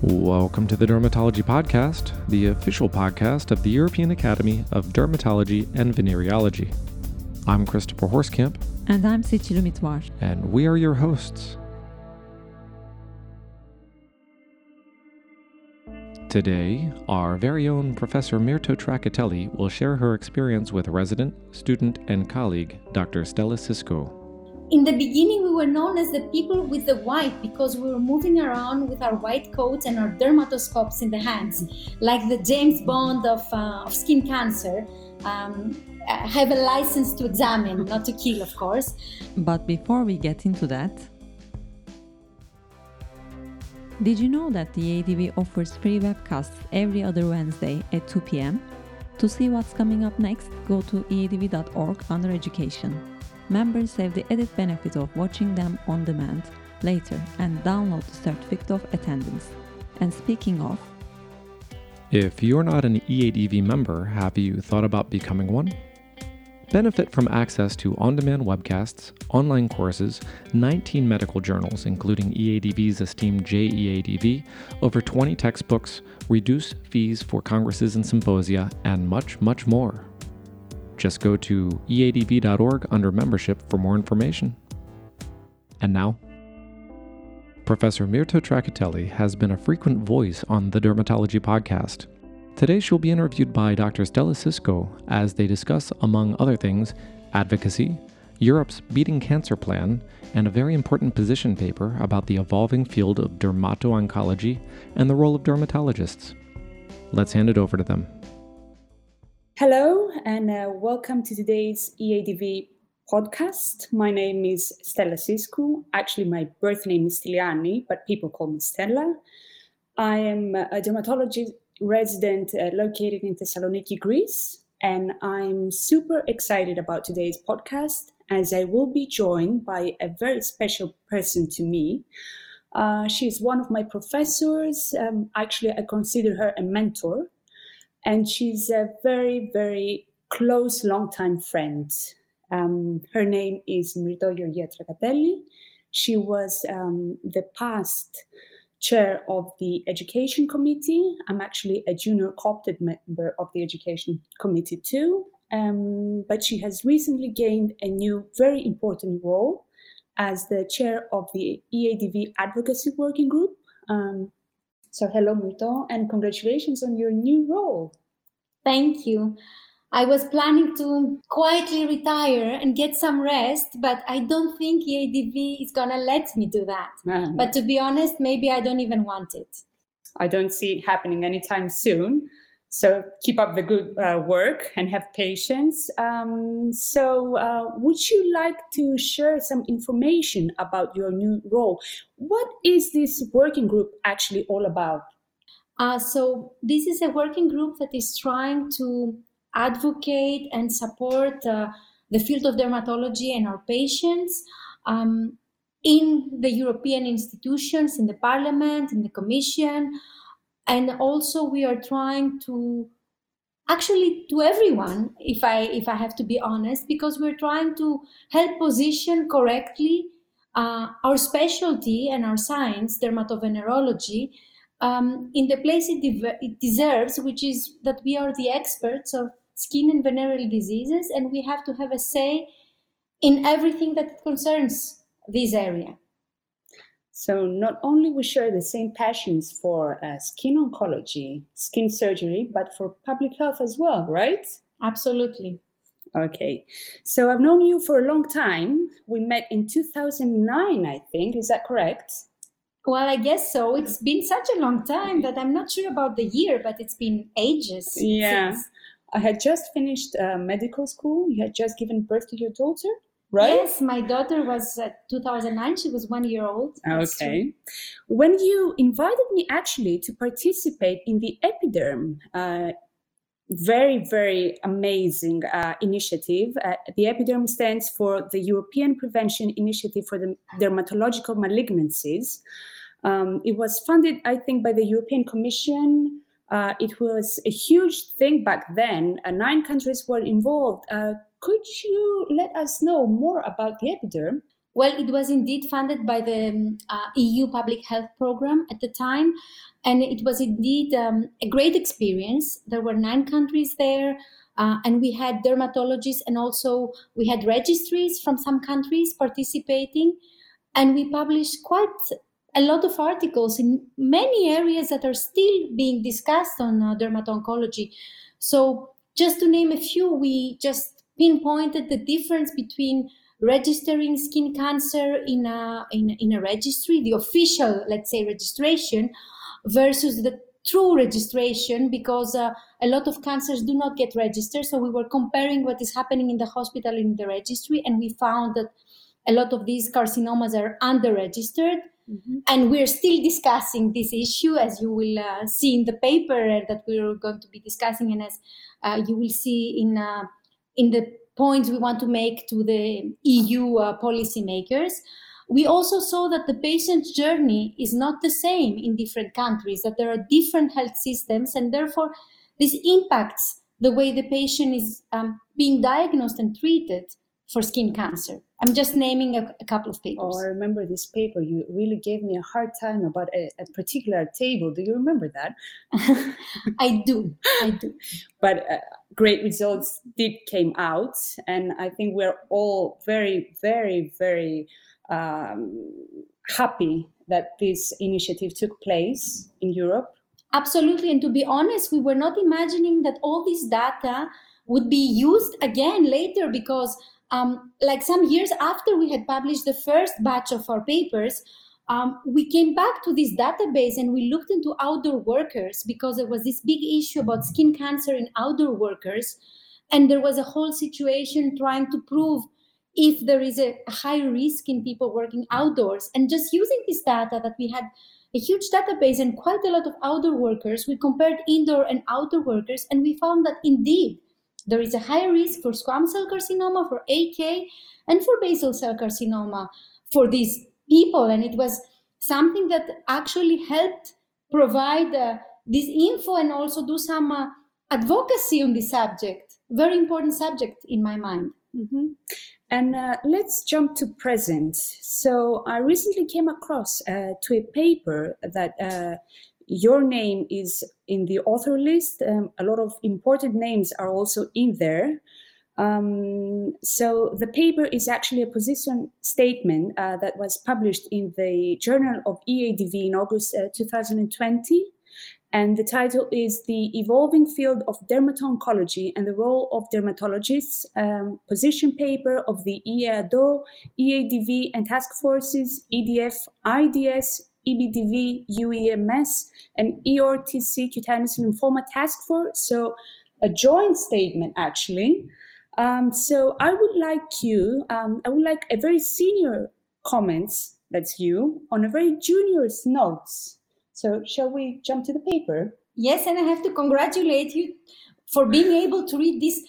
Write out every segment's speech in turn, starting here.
Welcome to the Dermatology Podcast, the official podcast of the European Academy of Dermatology and Venereology. I'm Christopher Horskamp. And I'm Cecilu Mitwar. And we are your hosts. Today, our very own Professor Myrto Trakatelli will share her experience with resident, student, and colleague Dr. Stella Siskou. In the beginning, we were known as the people with the white because we were moving around with our white coats and our dermatoscopes in the hands, like the James Bond of, uh, of skin cancer. Um, have a license to examine, not to kill, of course. But before we get into that, did you know that the ADV offers free webcasts every other Wednesday at 2 p.m.? To see what's coming up next, go to eadv.org under education. Members have the added benefit of watching them on demand later and download the certificate of attendance. And speaking of, if you're not an EADV member, have you thought about becoming one? benefit from access to on demand webcasts, online courses, 19 medical journals, including EADV's esteemed JEADV, over 20 textbooks, reduced fees for congresses and symposia, and much, much more. Just go to eadv.org under membership for more information. And now, Professor Myrto Trakatelli has been a frequent voice on the Dermatology Podcast Today she'll be interviewed by Dr. Stella Siskou as they discuss, among other things, advocacy, Europe's Beating Cancer Plan, and a very important position paper about the evolving field of dermato-oncology and the role of dermatologists. Let's hand it over to them. Hello, and uh, welcome to today's EADV podcast. My name is Stella Siskou. Actually, my birth name is Styliani, but people call me Stella. I am a dermatologist resident uh, located in Thessaloniki, Greece. And I'm super excited about today's podcast as I will be joined by a very special person to me. Uh, she's one of my professors. Um, actually, I consider her a mentor. And she's a very, very close, long-time friend. Um, her name is Myrto Georgia Trakatelli. She was um, the past chair of the education committee. I'm actually a junior co-opted member of the education committee too. Um, but she has recently gained a new, very important role as the chair of the EADV Advocacy Working Group. Um, so, hello, Myrto, and congratulations on your new role. Thank you. I was planning to quietly retire and get some rest, but I don't think EADV is going to let me do that. But to be honest, maybe I don't even want it. I don't see it happening anytime soon. So keep up the good uh, work and have patience. Um, so, uh, would you like to share some information about your new role? What is this working group actually all about? Uh, so, this is a working group that is trying to advocate and support uh, the field of dermatology and our patients um, in the European institutions, in the Parliament, in the Commission, and also we are trying to actually to everyone if i if i have to be honest because we're trying to help position correctly uh, our specialty and our science dermatovenerology um, in the place it, de- it deserves which is that we are the experts of skin and venereal diseases, and we have to have a say in everything that concerns this area. So not only we share the same passions for uh, skin oncology, skin surgery, but for public health as well, right? Absolutely. Okay. So I've known you for a long time. We met in 2009, I think. Is that correct? Well, I guess so. It's been such a long time that I'm not sure about the year, but it's been ages. Yeah. Since. I had just finished uh, medical school. You had just given birth to your daughter, right? Yes, my daughter was uh, 2009. She was one year old. Okay. When you invited me actually to participate in the Epiderm, uh, very, very amazing uh, initiative. Uh, the Epiderm stands for the European Prevention Initiative for the Dermatological Malignancies. Um, it was funded, I think, by the European Commission uh, it was a huge thing back then. Uh, nine countries were involved. Could you let us know more about the epiderm? well, it was indeed funded by the um, uh, EU Public Health Program at the time, and it was indeed um, a great experience. There were nine countries there, uh, and we had dermatologists, and also we had registries from some countries participating, and we published quite a lot of articles in many areas that are still being discussed on uh, dermato-oncology. So, just to name a few, we just pinpointed the difference between registering skin cancer in a, in, in a registry, the official, let's say, registration, versus the true registration, because uh, a lot of cancers do not get registered. So we were comparing what is happening in the hospital in the registry, and we found that a lot of these carcinomas are under registered. Mm-hmm. And we're still discussing this issue, as you will uh, see in the paper that we're going to be discussing, and as uh, you will see in uh, in the points we want to make to the EU uh, policymakers. We also saw that the patient's journey is not the same in different countries, that there are different health systems, and therefore this impacts the way the patient is um, being diagnosed and treated for skin cancer. I'm just naming a, a, couple of papers. Oh, I remember this paper. You really gave me a hard time about a, a particular table. Do you remember that? I do. I do. But uh, great results did came out, and I think we're all very, very, very um, happy that this initiative took place in Europe. Absolutely, and to be honest, we were not imagining that all this data would be used again later because um, like some years after we had published the first batch of our papers, um, we came back to this database and we looked into outdoor workers because there was this big issue about skin cancer in outdoor workers. And there was a whole situation trying to prove if there is a high risk in people working outdoors. And just using this data that we had a huge database and quite a lot of outdoor workers, we compared indoor and outdoor workers, and we found that indeed there is a higher risk for squamous cell carcinoma, for AK, and for basal cell carcinoma for these people. And it was something that actually helped provide uh, this info and also do some uh, advocacy on this subject. Very important subject in my mind. Mm-hmm. And uh, let's jump to present. So I recently came across uh, to a paper that uh, your name is in the author list. Um, a lot of important names are also in there. Um, so the paper is actually a position statement uh, that was published in the Journal of EADV in August uh, 2020. And the title is The Evolving Field of Dermato-Oncology and the Role of Dermatologists, um, position paper of the EADO, EADV and task forces, EDF, IDS, EBDV, UEMS, and EORTC cutaneous lymphoma task force. So a joint statement actually. Um, so I would like you, um, I would like a very senior comments, that's you, on a very junior's notes. So shall we jump to the paper? Yes, and I have to congratulate you for being able to read this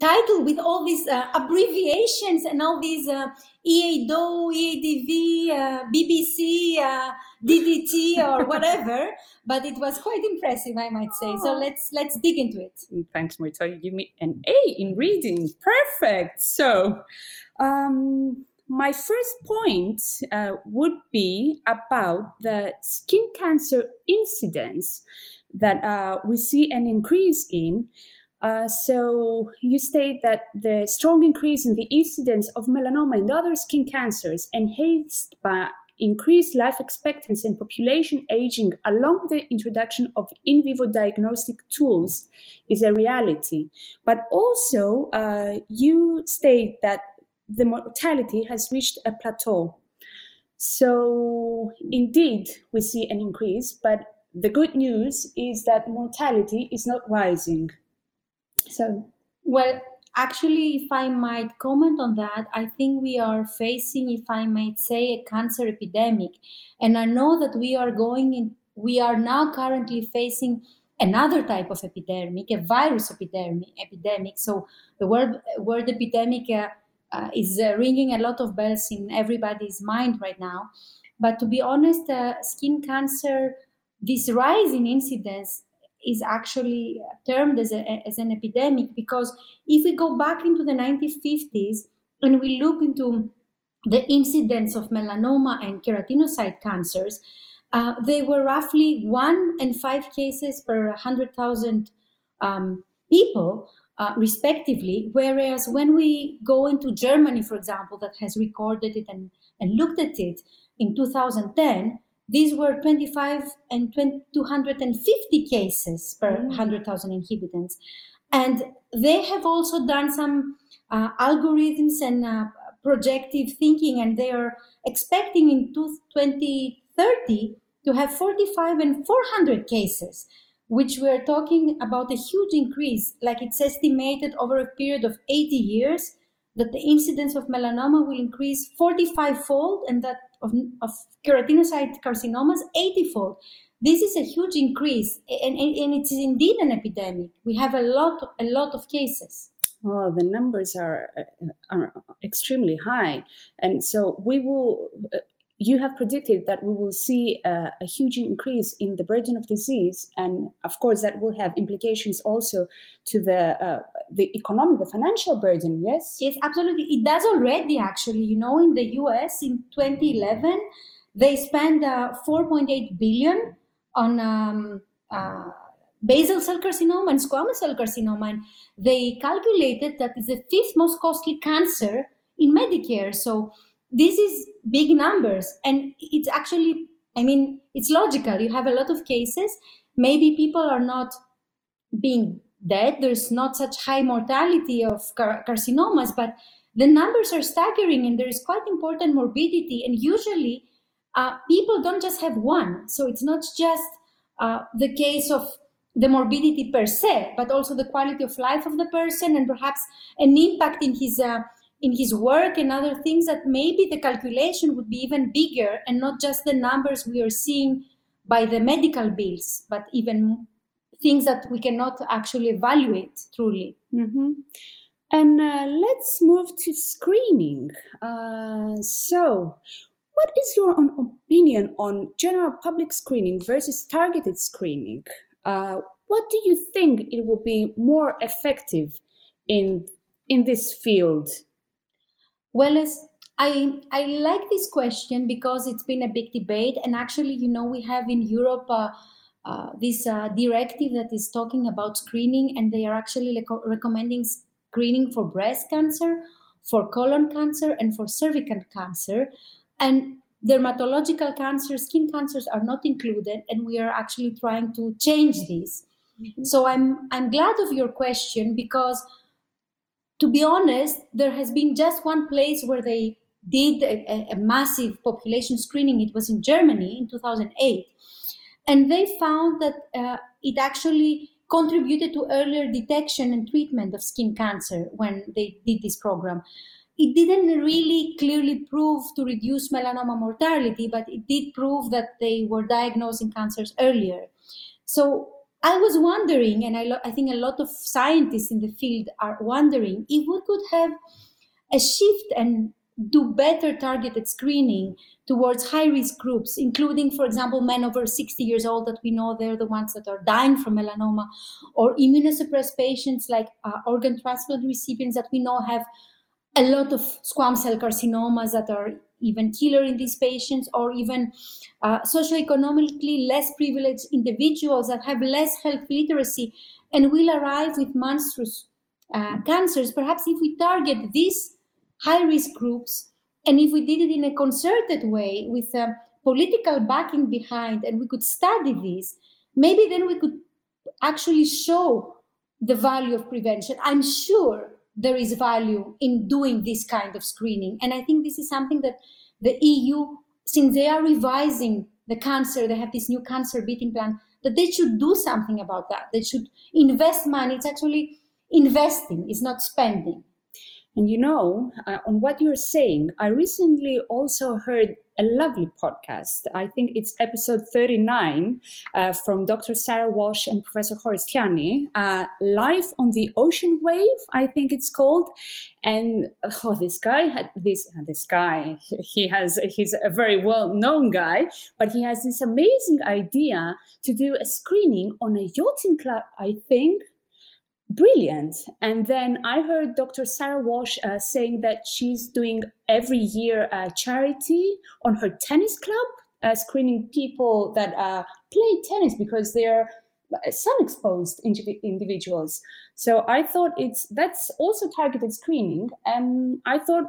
title with all these uh, abbreviations and all these uh, EADO, EADV, uh, BBC, uh, DDT, or whatever. but it was quite impressive, I might say. So let's let's dig into it. Thanks, Marta. You give me an A in reading. Perfect. So. Um, my first point uh, would be about the skin cancer incidence that uh, we see an increase in uh, so you state that the strong increase in the incidence of melanoma and other skin cancers enhanced by increased life expectancy and population aging along with the introduction of in vivo diagnostic tools is a reality. But also, uh, you state that the mortality has reached a plateau. So, indeed, we see an increase, but the good news is that mortality is not rising. So, well, actually, if I might comment on that, I think we are facing, if I might say, a cancer epidemic. And I know that we are going in, we are now currently facing another type of epidemic, a virus epidemic. epidemic. So the word, word epidemic uh, uh, is uh, ringing a lot of bells in everybody's mind right now. But to be honest, uh, skin cancer, this rise in incidence is actually termed as, a, as an epidemic because if we go back into the 1950s and we look into the incidence of melanoma and keratinocyte cancers, uh, they were roughly one and five cases per 100,000 um, people, uh, respectively. Whereas when we go into Germany, for example, that has recorded it and, and looked at it in 2010, these were 25 and 20, 250 cases per mm. 100,000 inhabitants. And they have also done some uh, algorithms and uh, projective thinking, and they are expecting in 2030 to have 45 and 400 cases, which we're talking about a huge increase. Like it's estimated over a period of 80 years that the incidence of melanoma will increase 45 fold and that of, of keratinocyte carcinomas 80 fold. This is a huge increase and, and, and it's indeed an epidemic. We have a lot, a lot of cases. Oh, the numbers are, uh, are extremely high. And so we will, uh, you have predicted that we will see a, a, huge increase in the burden of disease, and of course that will have implications also to the uh, the economic, the financial burden. Yes. Yes, absolutely. It does already. Actually, you know, in the U.S. in 2011, they spent uh, 4.8 billion on. Um, uh, basal cell carcinoma and squamous cell carcinoma, and they calculated that it's the fifth most costly cancer in Medicare. So this is big numbers. And it's actually i mean it's logical. You have a lot of cases. Maybe people are not being dead. There's not such high mortality of car- carcinomas but the numbers are staggering and there is quite important morbidity. And usually uh, people don't just have one. So it's not just uh, the case of the morbidity per se but also the quality of life of the person and perhaps an impact in his uh, in his work and other things that maybe the calculation would be even bigger and not just the numbers we are seeing by the medical bills, but even things that we cannot actually evaluate truly. Mm-hmm. And uh, let's move to screening. Uh, so, what is your own opinion on general public screening versus targeted screening? Uh, what do you think it will be more effective in in this field well, as I I like this question because it's been a big debate, and actually, you know, we have in Europe uh, uh, this uh, directive that is talking about screening, and they are actually le- recommending screening for breast cancer, for colon cancer, and for cervical cancer, and dermatological cancer, skin cancers are not included, and we are actually trying to change this. Mm-hmm. So I'm I'm glad of your question because to be honest, there has been just one place where they did a, a, massive population screening. It was in Germany in 2008. And they found that uh, it actually contributed to earlier detection and treatment of skin cancer when they did this program. It didn't really clearly prove to reduce melanoma mortality, but it did prove that they were diagnosing cancers earlier. So I was wondering, and I, lo- I think a lot of scientists in the field are wondering, if we could have a shift and do better targeted screening towards high risk groups, including, for example, men over 60 years old that we know they're the ones that are dying from melanoma, or immunosuppressed patients like uh, organ transplant recipients that we know have a lot of squamous cell carcinomas that are even killer in these patients, or even uh, socioeconomically less privileged individuals that have less health literacy and will arrive with monstrous uh, cancers. Perhaps if we target these high risk groups and if we did it in a concerted way with political backing behind and we could study this, maybe then we could actually show the value of prevention. I'm sure there is value in doing this kind of screening. And I think this is something that the EU, since they are revising the cancer, they have this new cancer beating plan, that they should do something about that. They should invest money. It's actually investing, it's not spending. And you know, uh, on what you're saying, I recently also heard a lovely podcast. I think it's episode 39 uh, from Dr. Sarah Walsh and Professor Horace Tiani, uh, Life on the Ocean Wave, I think it's called. And oh, this guy had this, uh, this guy, he has, he's a very well known guy, but he has this amazing idea to do a screening on a yachting club, I think, brilliant. And then I heard Dr. Sarah Walsh uh, saying that she's doing every year a charity on her tennis club, uh, screening people that uh, play tennis because they're sun exposed individuals. So I thought it's that's also targeted screening, and I thought,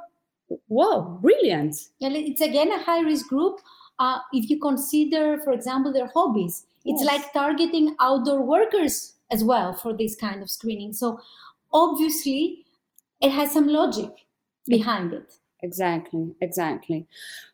wow, brilliant. Yeah, It's again a high risk group. Uh, if you consider, for example, their hobbies, it's yes. like targeting outdoor workers as well for this kind of screening. So obviously, it has some logic behind it. Exactly, exactly.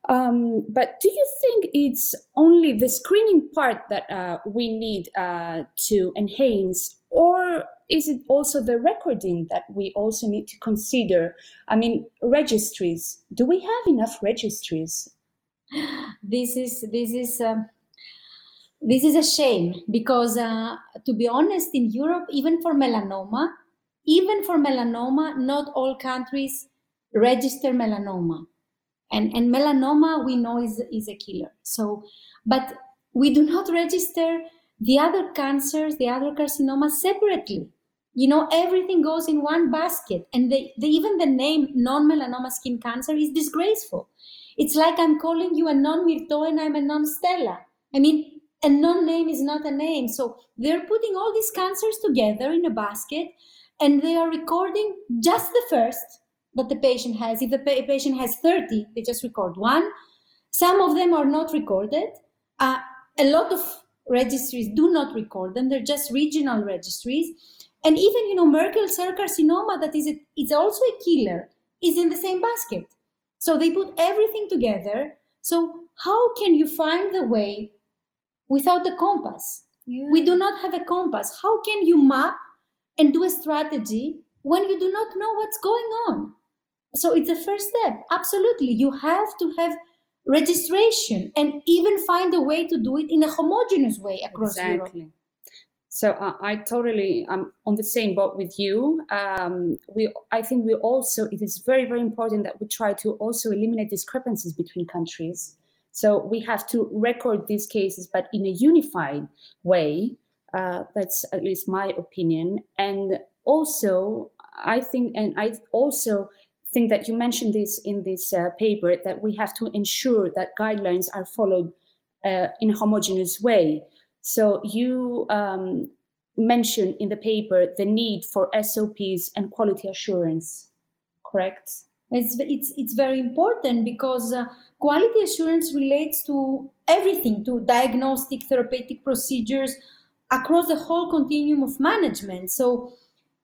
Um, but do you think it's only the screening part that uh, we need uh, to enhance, or is it also the recording that we also need to consider? I mean, registries. Do we have enough registries? This is this is. Um, this is a shame because, uh, to be honest, in Europe, even for melanoma, even for melanoma, not all countries register melanoma. And, and melanoma, we know, is, is a killer. So, but we do not register the other cancers, the other carcinomas separately. You know, everything goes in one basket. And the, the, even the name non melanoma skin cancer is disgraceful. It's like I'm calling you a non Myrto and I'm a non Stella. I mean, a non-name is not a name. So they're putting all these cancers together in a basket and they are recording just the first that the patient has. If the pa- patient has 30, they just record one. Some of them are not recorded. Uh, a lot of registries do not record them. They're just regional registries. And even, you know, Merkel cell carcinoma, that is, a, it's also a killer, is in the same basket. So they put everything together. So how can you find the way without a compass. Yeah. We do not have a compass. How can you map and do a strategy when you do not know what's going on? So it's a first step. Absolutely. You have to have registration and even find a way to do it in a homogeneous way across exactly. Europe. So uh, I totally am on the same boat with you. Um, we, I think we also it is very very important that we try to also eliminate discrepancies between countries. So we have to record these cases, but in a unified way. Uh, that's at least my opinion. And also, I think, and I also think that you mentioned this in this uh, paper that we have to ensure that guidelines are followed uh, in a homogeneous way. So you um, mentioned in the paper the need for SOPs and quality assurance, correct? It's, it's, it's very important because uh, quality assurance relates to everything, to diagnostic, therapeutic procedures across the whole continuum of management. So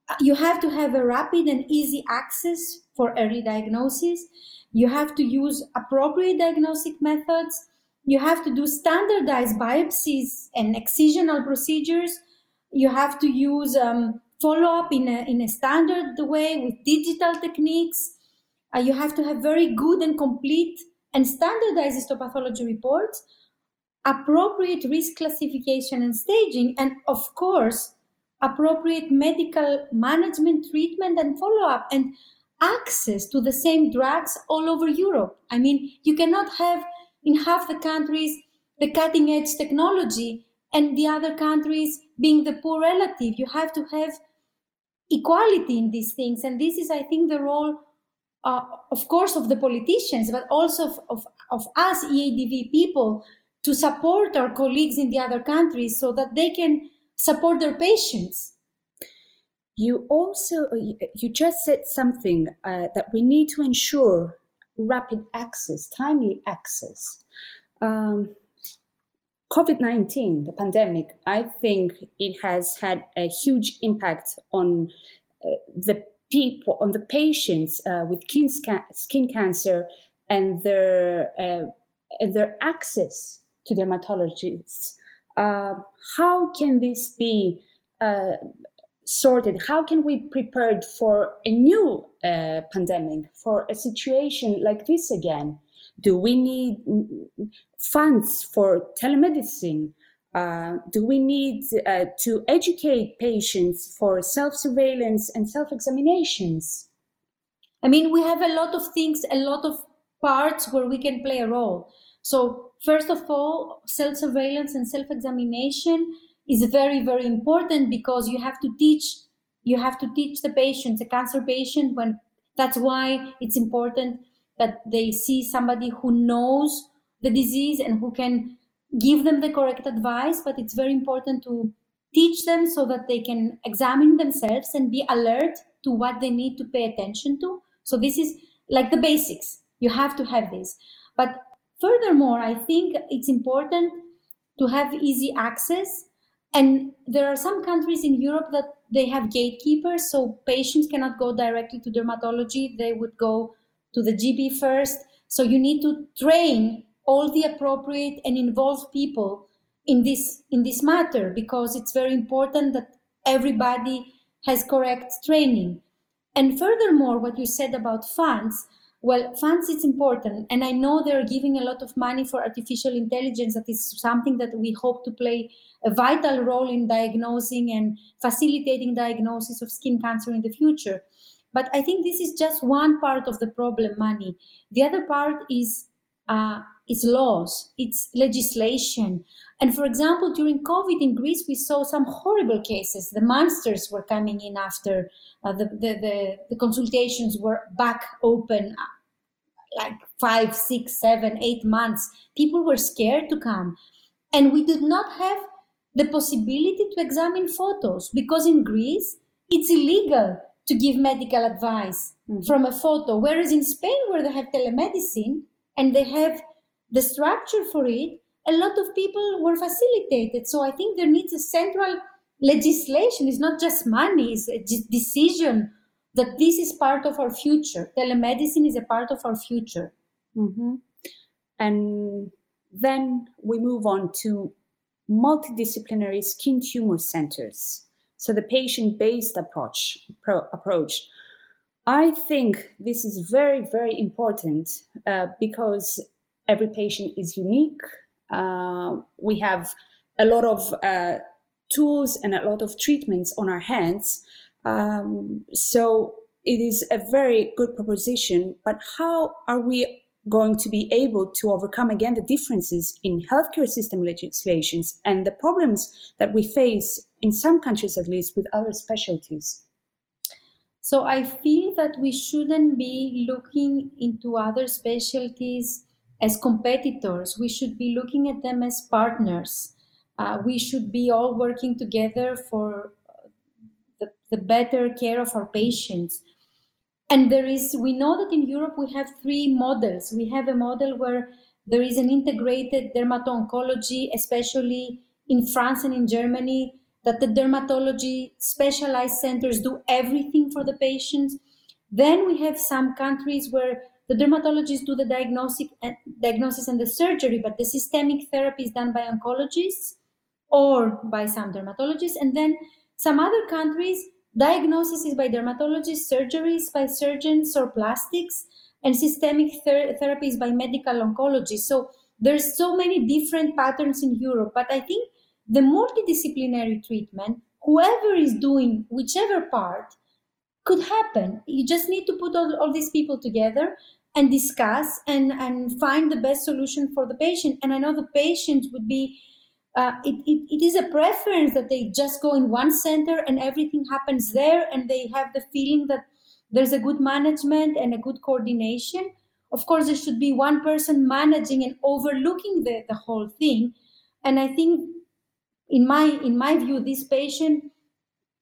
uh, you have to have a rapid and easy access for early diagnosis. You have to use appropriate diagnostic methods. You have to do standardized biopsies and excisional procedures. You have to use um, follow up in a, in a standard way with digital techniques. Uh, you have to have very good and complete and standardized histopathology reports, appropriate risk classification and staging, and of course, appropriate medical management, treatment, and follow up, and access to the same drugs all over Europe. I mean, you cannot have in half the countries the cutting edge technology and the other countries being the poor relative. You have to have equality in these things. And this is, I think, the role uh, of course, of the politicians, but also of, of, of us EADV people to support our colleagues in the other countries so that they can support their patients. You also, uh, you just said something uh, that we need to ensure rapid access, timely access. Um, COVID 19, the pandemic, I think it has had a huge impact on uh, the people, on the patients uh, with skin skin cancer and their uh, and their access to dermatologists. Uh, how can this be uh, sorted? How can we prepared for a new uh, pandemic, for a situation like this again? Do we need funds for telemedicine? Uh, do we need uh, to educate patients for self surveillance and self examinations? I mean, we have a lot of things, a lot of parts where we can play a role. So, first of all, self surveillance and self examination is very, very important because you have to teach you have to teach the patient, the cancer patient, when that's why it's important that they see somebody who knows the disease and who can give them the correct advice. But it's very important to teach them so that they can examine themselves and be alert to what they need to pay attention to. So this is like the basics. You have to have this. But furthermore, I think it's important to have easy access. And there are some countries in Europe that they have gatekeepers, so patients cannot go directly to dermatology. They would go to the GP first. So you need to train all the appropriate and involved people in this in this matter because it's very important that everybody has correct training. And furthermore, what you said about funds, well, funds is important, and I know they're giving a lot of money for artificial intelligence. That is something that we hope to play a vital role in diagnosing and facilitating diagnosis of skin cancer in the future. But I think this is just one part of the problem, money. The other part is uh, is laws, it's legislation. And for example, during COVID in Greece, we saw some horrible cases. The monsters were coming in after uh, the, the, the, the, consultations were back open, uh, like five, six, seven, eight months. People were scared to come. And we did not have the possibility to examine photos because in Greece, it's illegal to give medical advice mm-hmm. from a photo. Whereas in Spain, where they have telemedicine and they have the structure for it, a lot of people were facilitated. So I think there needs a central legislation. It's not just money, it's a decision that this is part of our future. Telemedicine is a part of our future. Mm-hmm. And then we move on to multidisciplinary skin tumor centers. So the patient-based approach, pro- approach. I think this is very, very important uh, because every patient is unique. Uh, we have a lot of uh, tools and a lot of treatments on our hands. Um, so it is a very good proposition. But how are we going to be able to overcome again the differences in healthcare system legislations and the problems that we face in some countries, at least, with other specialties? So I feel that we shouldn't be looking into other specialties as competitors. We should be looking at them as partners. Uh, we should be all working together for the, the better care of our patients. And there is, we know that in Europe we have three models. We have a model where there is an integrated dermato-oncology, especially in France and in Germany, that the dermatology specialized centers do everything for the patients. Then we have some countries where the dermatologists do the diagnostic and, diagnosis and the surgery, but the systemic therapy is done by oncologists or by some dermatologists. And then some other countries, diagnosis is by dermatologists, surgeries by surgeons or plastics, and systemic ther- therapy is by medical oncologists. So there's so many different patterns in Europe, but I think the multidisciplinary treatment, whoever is doing whichever part, could happen. You just need to put all, all these people together and discuss and, and find the best solution for the patient. And I know the patient would be, uh, it, it, it is a preference that they just go in one center and everything happens there and they have the feeling that there's a good management and a good coordination. Of course, there should be one person managing and overlooking the, the whole thing. And I think in my in my view, this patient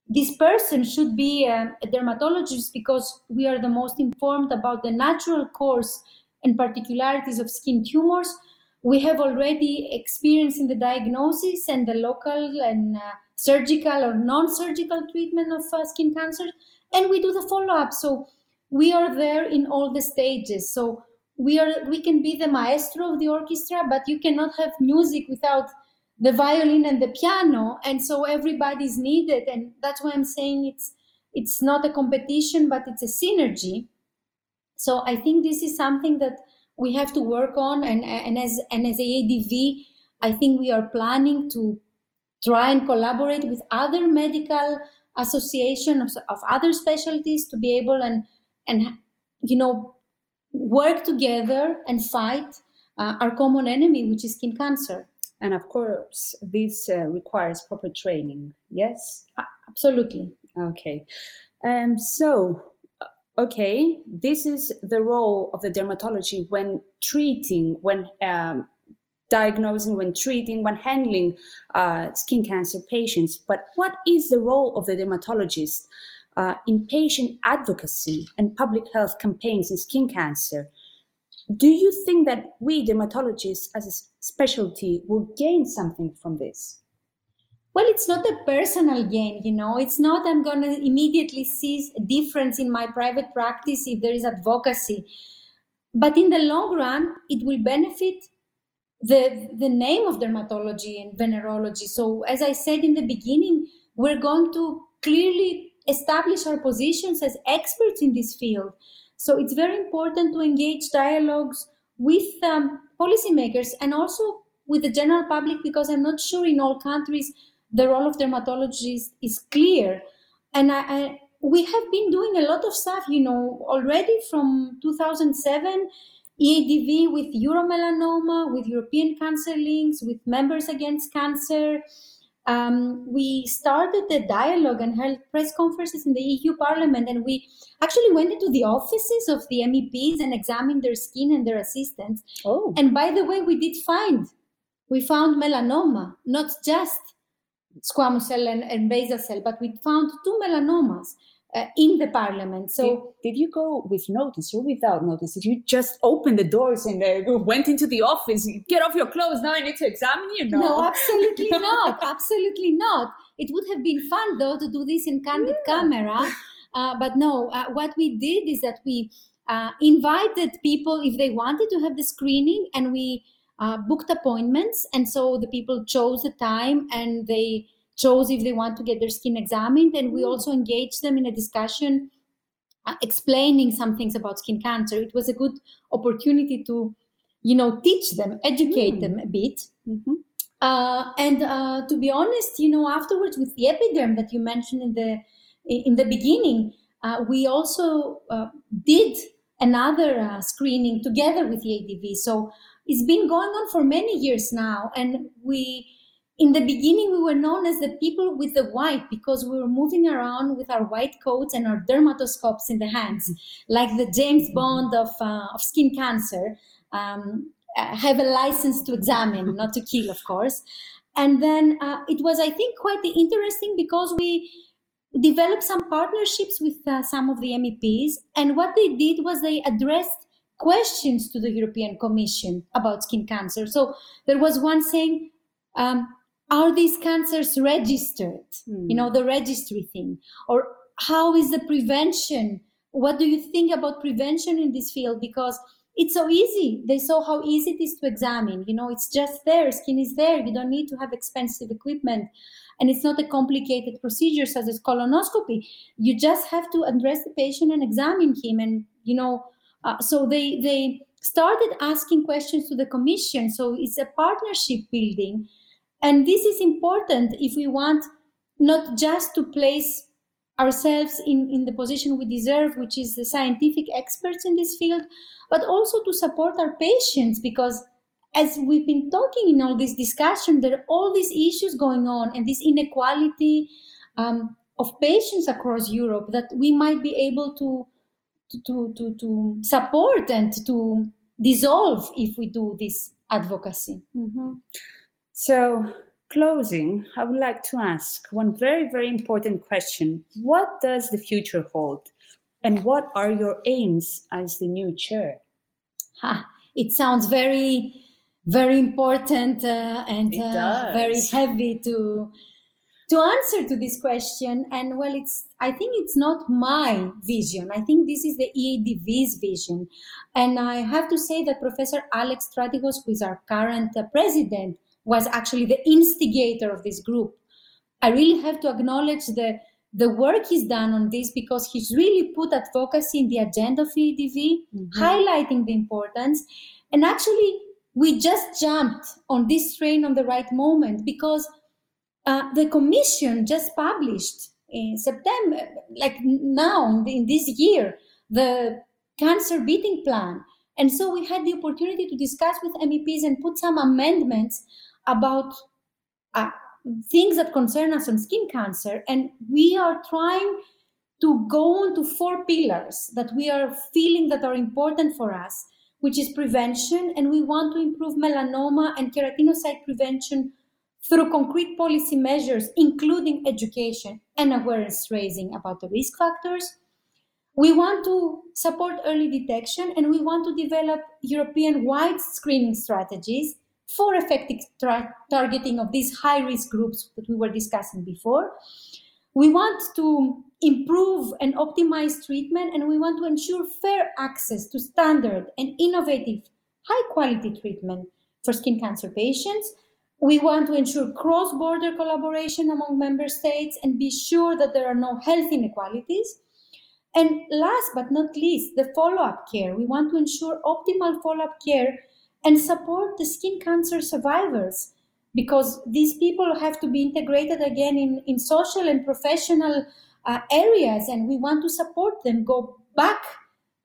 this person should be a, a, dermatologist because we are the most informed about the natural course and particularities of skin tumors. We have already experience in the diagnosis and the local and uh, surgical or non-surgical treatment of uh, skin cancer, and we do the follow-up. So we are there in all the stages. So we are we can be the maestro of the orchestra, but you cannot have music without the violin and the piano and so everybody's needed. And that's why i'm saying it's it's not a competition but it's a synergy. So i think this is something that we have to work on. And and as and as EADV i think we are planning to try and collaborate with other medical associations of, of other specialties to be able and and you know work together and fight uh, our common enemy which is skin cancer and of course, this uh, requires proper training. Yes? Absolutely. Okay. Um, so, uh, okay, this is the role of the dermatology when treating, when um, diagnosing, when treating, when handling uh, skin cancer patients. But what is the role of the dermatologist uh, in patient advocacy and public health campaigns in skin cancer? Do you think that we dermatologists as a specialty will gain something from this? Well, it's not a personal gain, you know. It's not I'm going to immediately see a difference in my private practice if there is advocacy. But in the long run, it will benefit the, the name of dermatology and venerology. So, as I said in the beginning, we're going to clearly establish our positions as experts in this field. So, it's very important to engage dialogues with um, policymakers and also with the general public because I'm not sure in all countries the role of dermatologists is clear. And I, I, we have been doing a lot of stuff, you know, already from 2007 EADV with Euromelanoma, with European Cancer Leagues, with Members Against Cancer. Um, we started the dialogue and held press conferences in the EU Parliament, and we actually went into the offices of the MEPs and examined their skin and their assistants. Oh. And by the way, we did find, we found melanoma, not just squamous cell and, and basal cell, but we found two melanomas uh, in the parliament. So, did, did, you go with notice or without notice? Did you just open the doors and uh, went into the office? Get off your clothes now. I need to examine you. No, no absolutely not. Absolutely not. It would have been fun though to do this in candid yeah. camera, uh, but no. Uh, what we did is that we uh, invited people if they wanted to have the screening, and we uh, booked appointments, and so the people chose the time and they chose if they want to get their skin examined and we mm. also engaged them in a discussion uh, explaining some things about skin cancer it was a good opportunity to you know teach them educate mm. them a bit mm-hmm. uh, and uh, to be honest you know afterwards with the epiderm that you mentioned in the in the beginning uh, we also uh, did another uh, screening together with the adv so it's been going on for many years now and we in the beginning we were known as the people with the white because we were moving around with our white coats and our dermatoscopes in the hands like the james mm-hmm. bond of, uh, of skin cancer. Um, have a license to examine not to kill of course. And then uh, it was i think quite interesting because we developed some partnerships with uh, some of the meps and what they did was they addressed questions to the european commission about skin cancer. So there was one saying um, are these cancers registered? Mm. you know the registry thing. Or how is the prevention? What do you think about prevention in this field? Because it's so easy. They saw how easy it is to examine. You know it's just there. Skin is there. You don't need to have expensive equipment. And it's not a complicated procedure such as colonoscopy. You just have to address the patient and examine him. And you know uh, so they they started asking questions to the commission. So it's a partnership building and this is important if we want not just to place ourselves in, in the position we deserve, which is the scientific experts in this field, but also to support our patients because as we've been talking in all this discussion, there are all these issues going on and this inequality um, of patients across Europe that we might be able to, to, to, to support and to dissolve if we do this advocacy. Mm-hmm. So, closing, I would like to ask one very, very important question. What does the future hold? And what are your aims as the new chair? Ha, it sounds very, very important uh, and uh, very heavy to to answer to this question and well it's i think it's not my vision i think this is the eadv's vision and i have to say that professor alex stratigos who is our current uh, president was actually the instigator of this group. I really have to acknowledge the the work he's done on this because he's really put advocacy in the agenda of EADV, mm-hmm. highlighting the importance. And actually, we just jumped on this train on the right moment because uh, the commission just published in September, like now in this year, the cancer beating plan. And so we had the opportunity to discuss with MEPs and put some amendments about uh, things that concern us on skin cancer. And we are trying to go on to four pillars that we are feeling that are important for us, which is prevention. And we want to improve melanoma and keratinocyte prevention through concrete policy measures, including education and awareness raising about the risk factors. We want to support early detection and we want to develop European wide screening strategies for effective tra- targeting of these high risk groups that we were discussing before. We want to improve and optimize treatment, and we want to ensure fair access to standard and innovative, high quality treatment for skin cancer patients. We want to ensure cross border collaboration among member states and be sure that there are no health inequalities. And last but not least, the follow up care. We want to ensure optimal follow up care and support the skin cancer survivors because these people have to be integrated again in, in social and professional uh, areas and we want to support them go back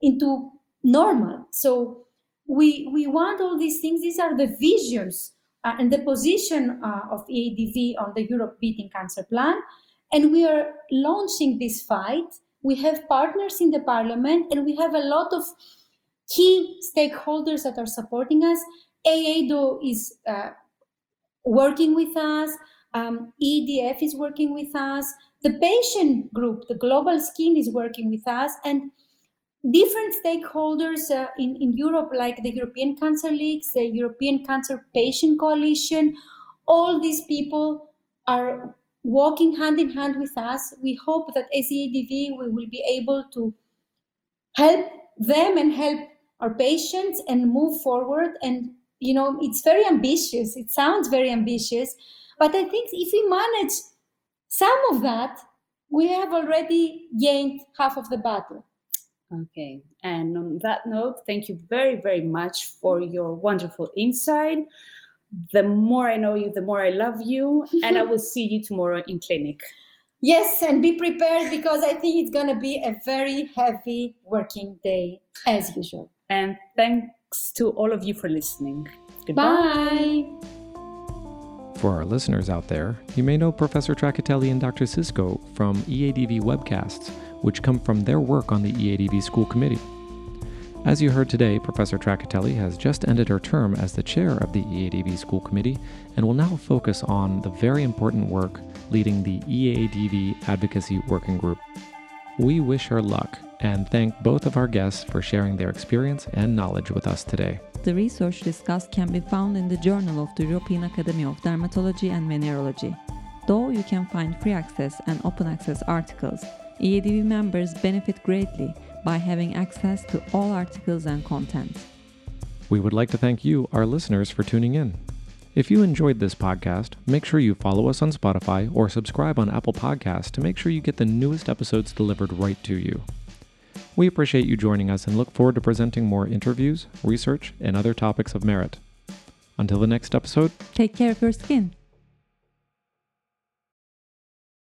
into normal so we we want all these things these are the visions uh, and the position uh, of EADV on the Europe Beating Cancer Plan. And we are launching this fight. We have partners in the parliament and we have a lot of key stakeholders that are supporting us. EADO is uh, working with us, um, EDF is working with us, the patient group, the Global Skin, is working with us, and different stakeholders uh, in, in Europe, like the European Cancer Leagues, the European Cancer Patient Coalition, all these people are walking hand in hand with us. We hope that as EADV, we will be able to help them and help our patients and move forward. And, you know, it's very ambitious. It sounds very ambitious. But I think if we manage some of that, we have already gained half of the battle. Okay. And on that note, thank you very, very much for your wonderful insight. The more I know you, the more I love you. and I will see you tomorrow in clinic. Yes, and be prepared because I think it's going to be a very heavy working day as usual. And thanks to all of you for listening. Goodbye. Bye. For our listeners out there, you may know Professor Trakatelli and Dr. Siskou from EADV webcasts, which come from their work on the EADV School Committee. As you heard today, Professor Trakatelli has just ended her term as the chair of the EADV School Committee and will now focus on the very important work leading the EADV Advocacy Working Group. We wish her luck and thank both of our guests for sharing their experience and knowledge with us today. The research discussed can be found in the Journal of the European Academy of Dermatology and Venereology. Though you can find free access and open access articles, EADV members benefit greatly by having access to all articles and content. We would like to thank you, our listeners, for tuning in. If you enjoyed this podcast, make sure you follow us on Spotify or subscribe on Apple Podcasts to make sure you get the newest episodes delivered right to you. We appreciate you joining us and look forward to presenting more interviews, research, and other topics of merit. Until the next episode, take care of your skin.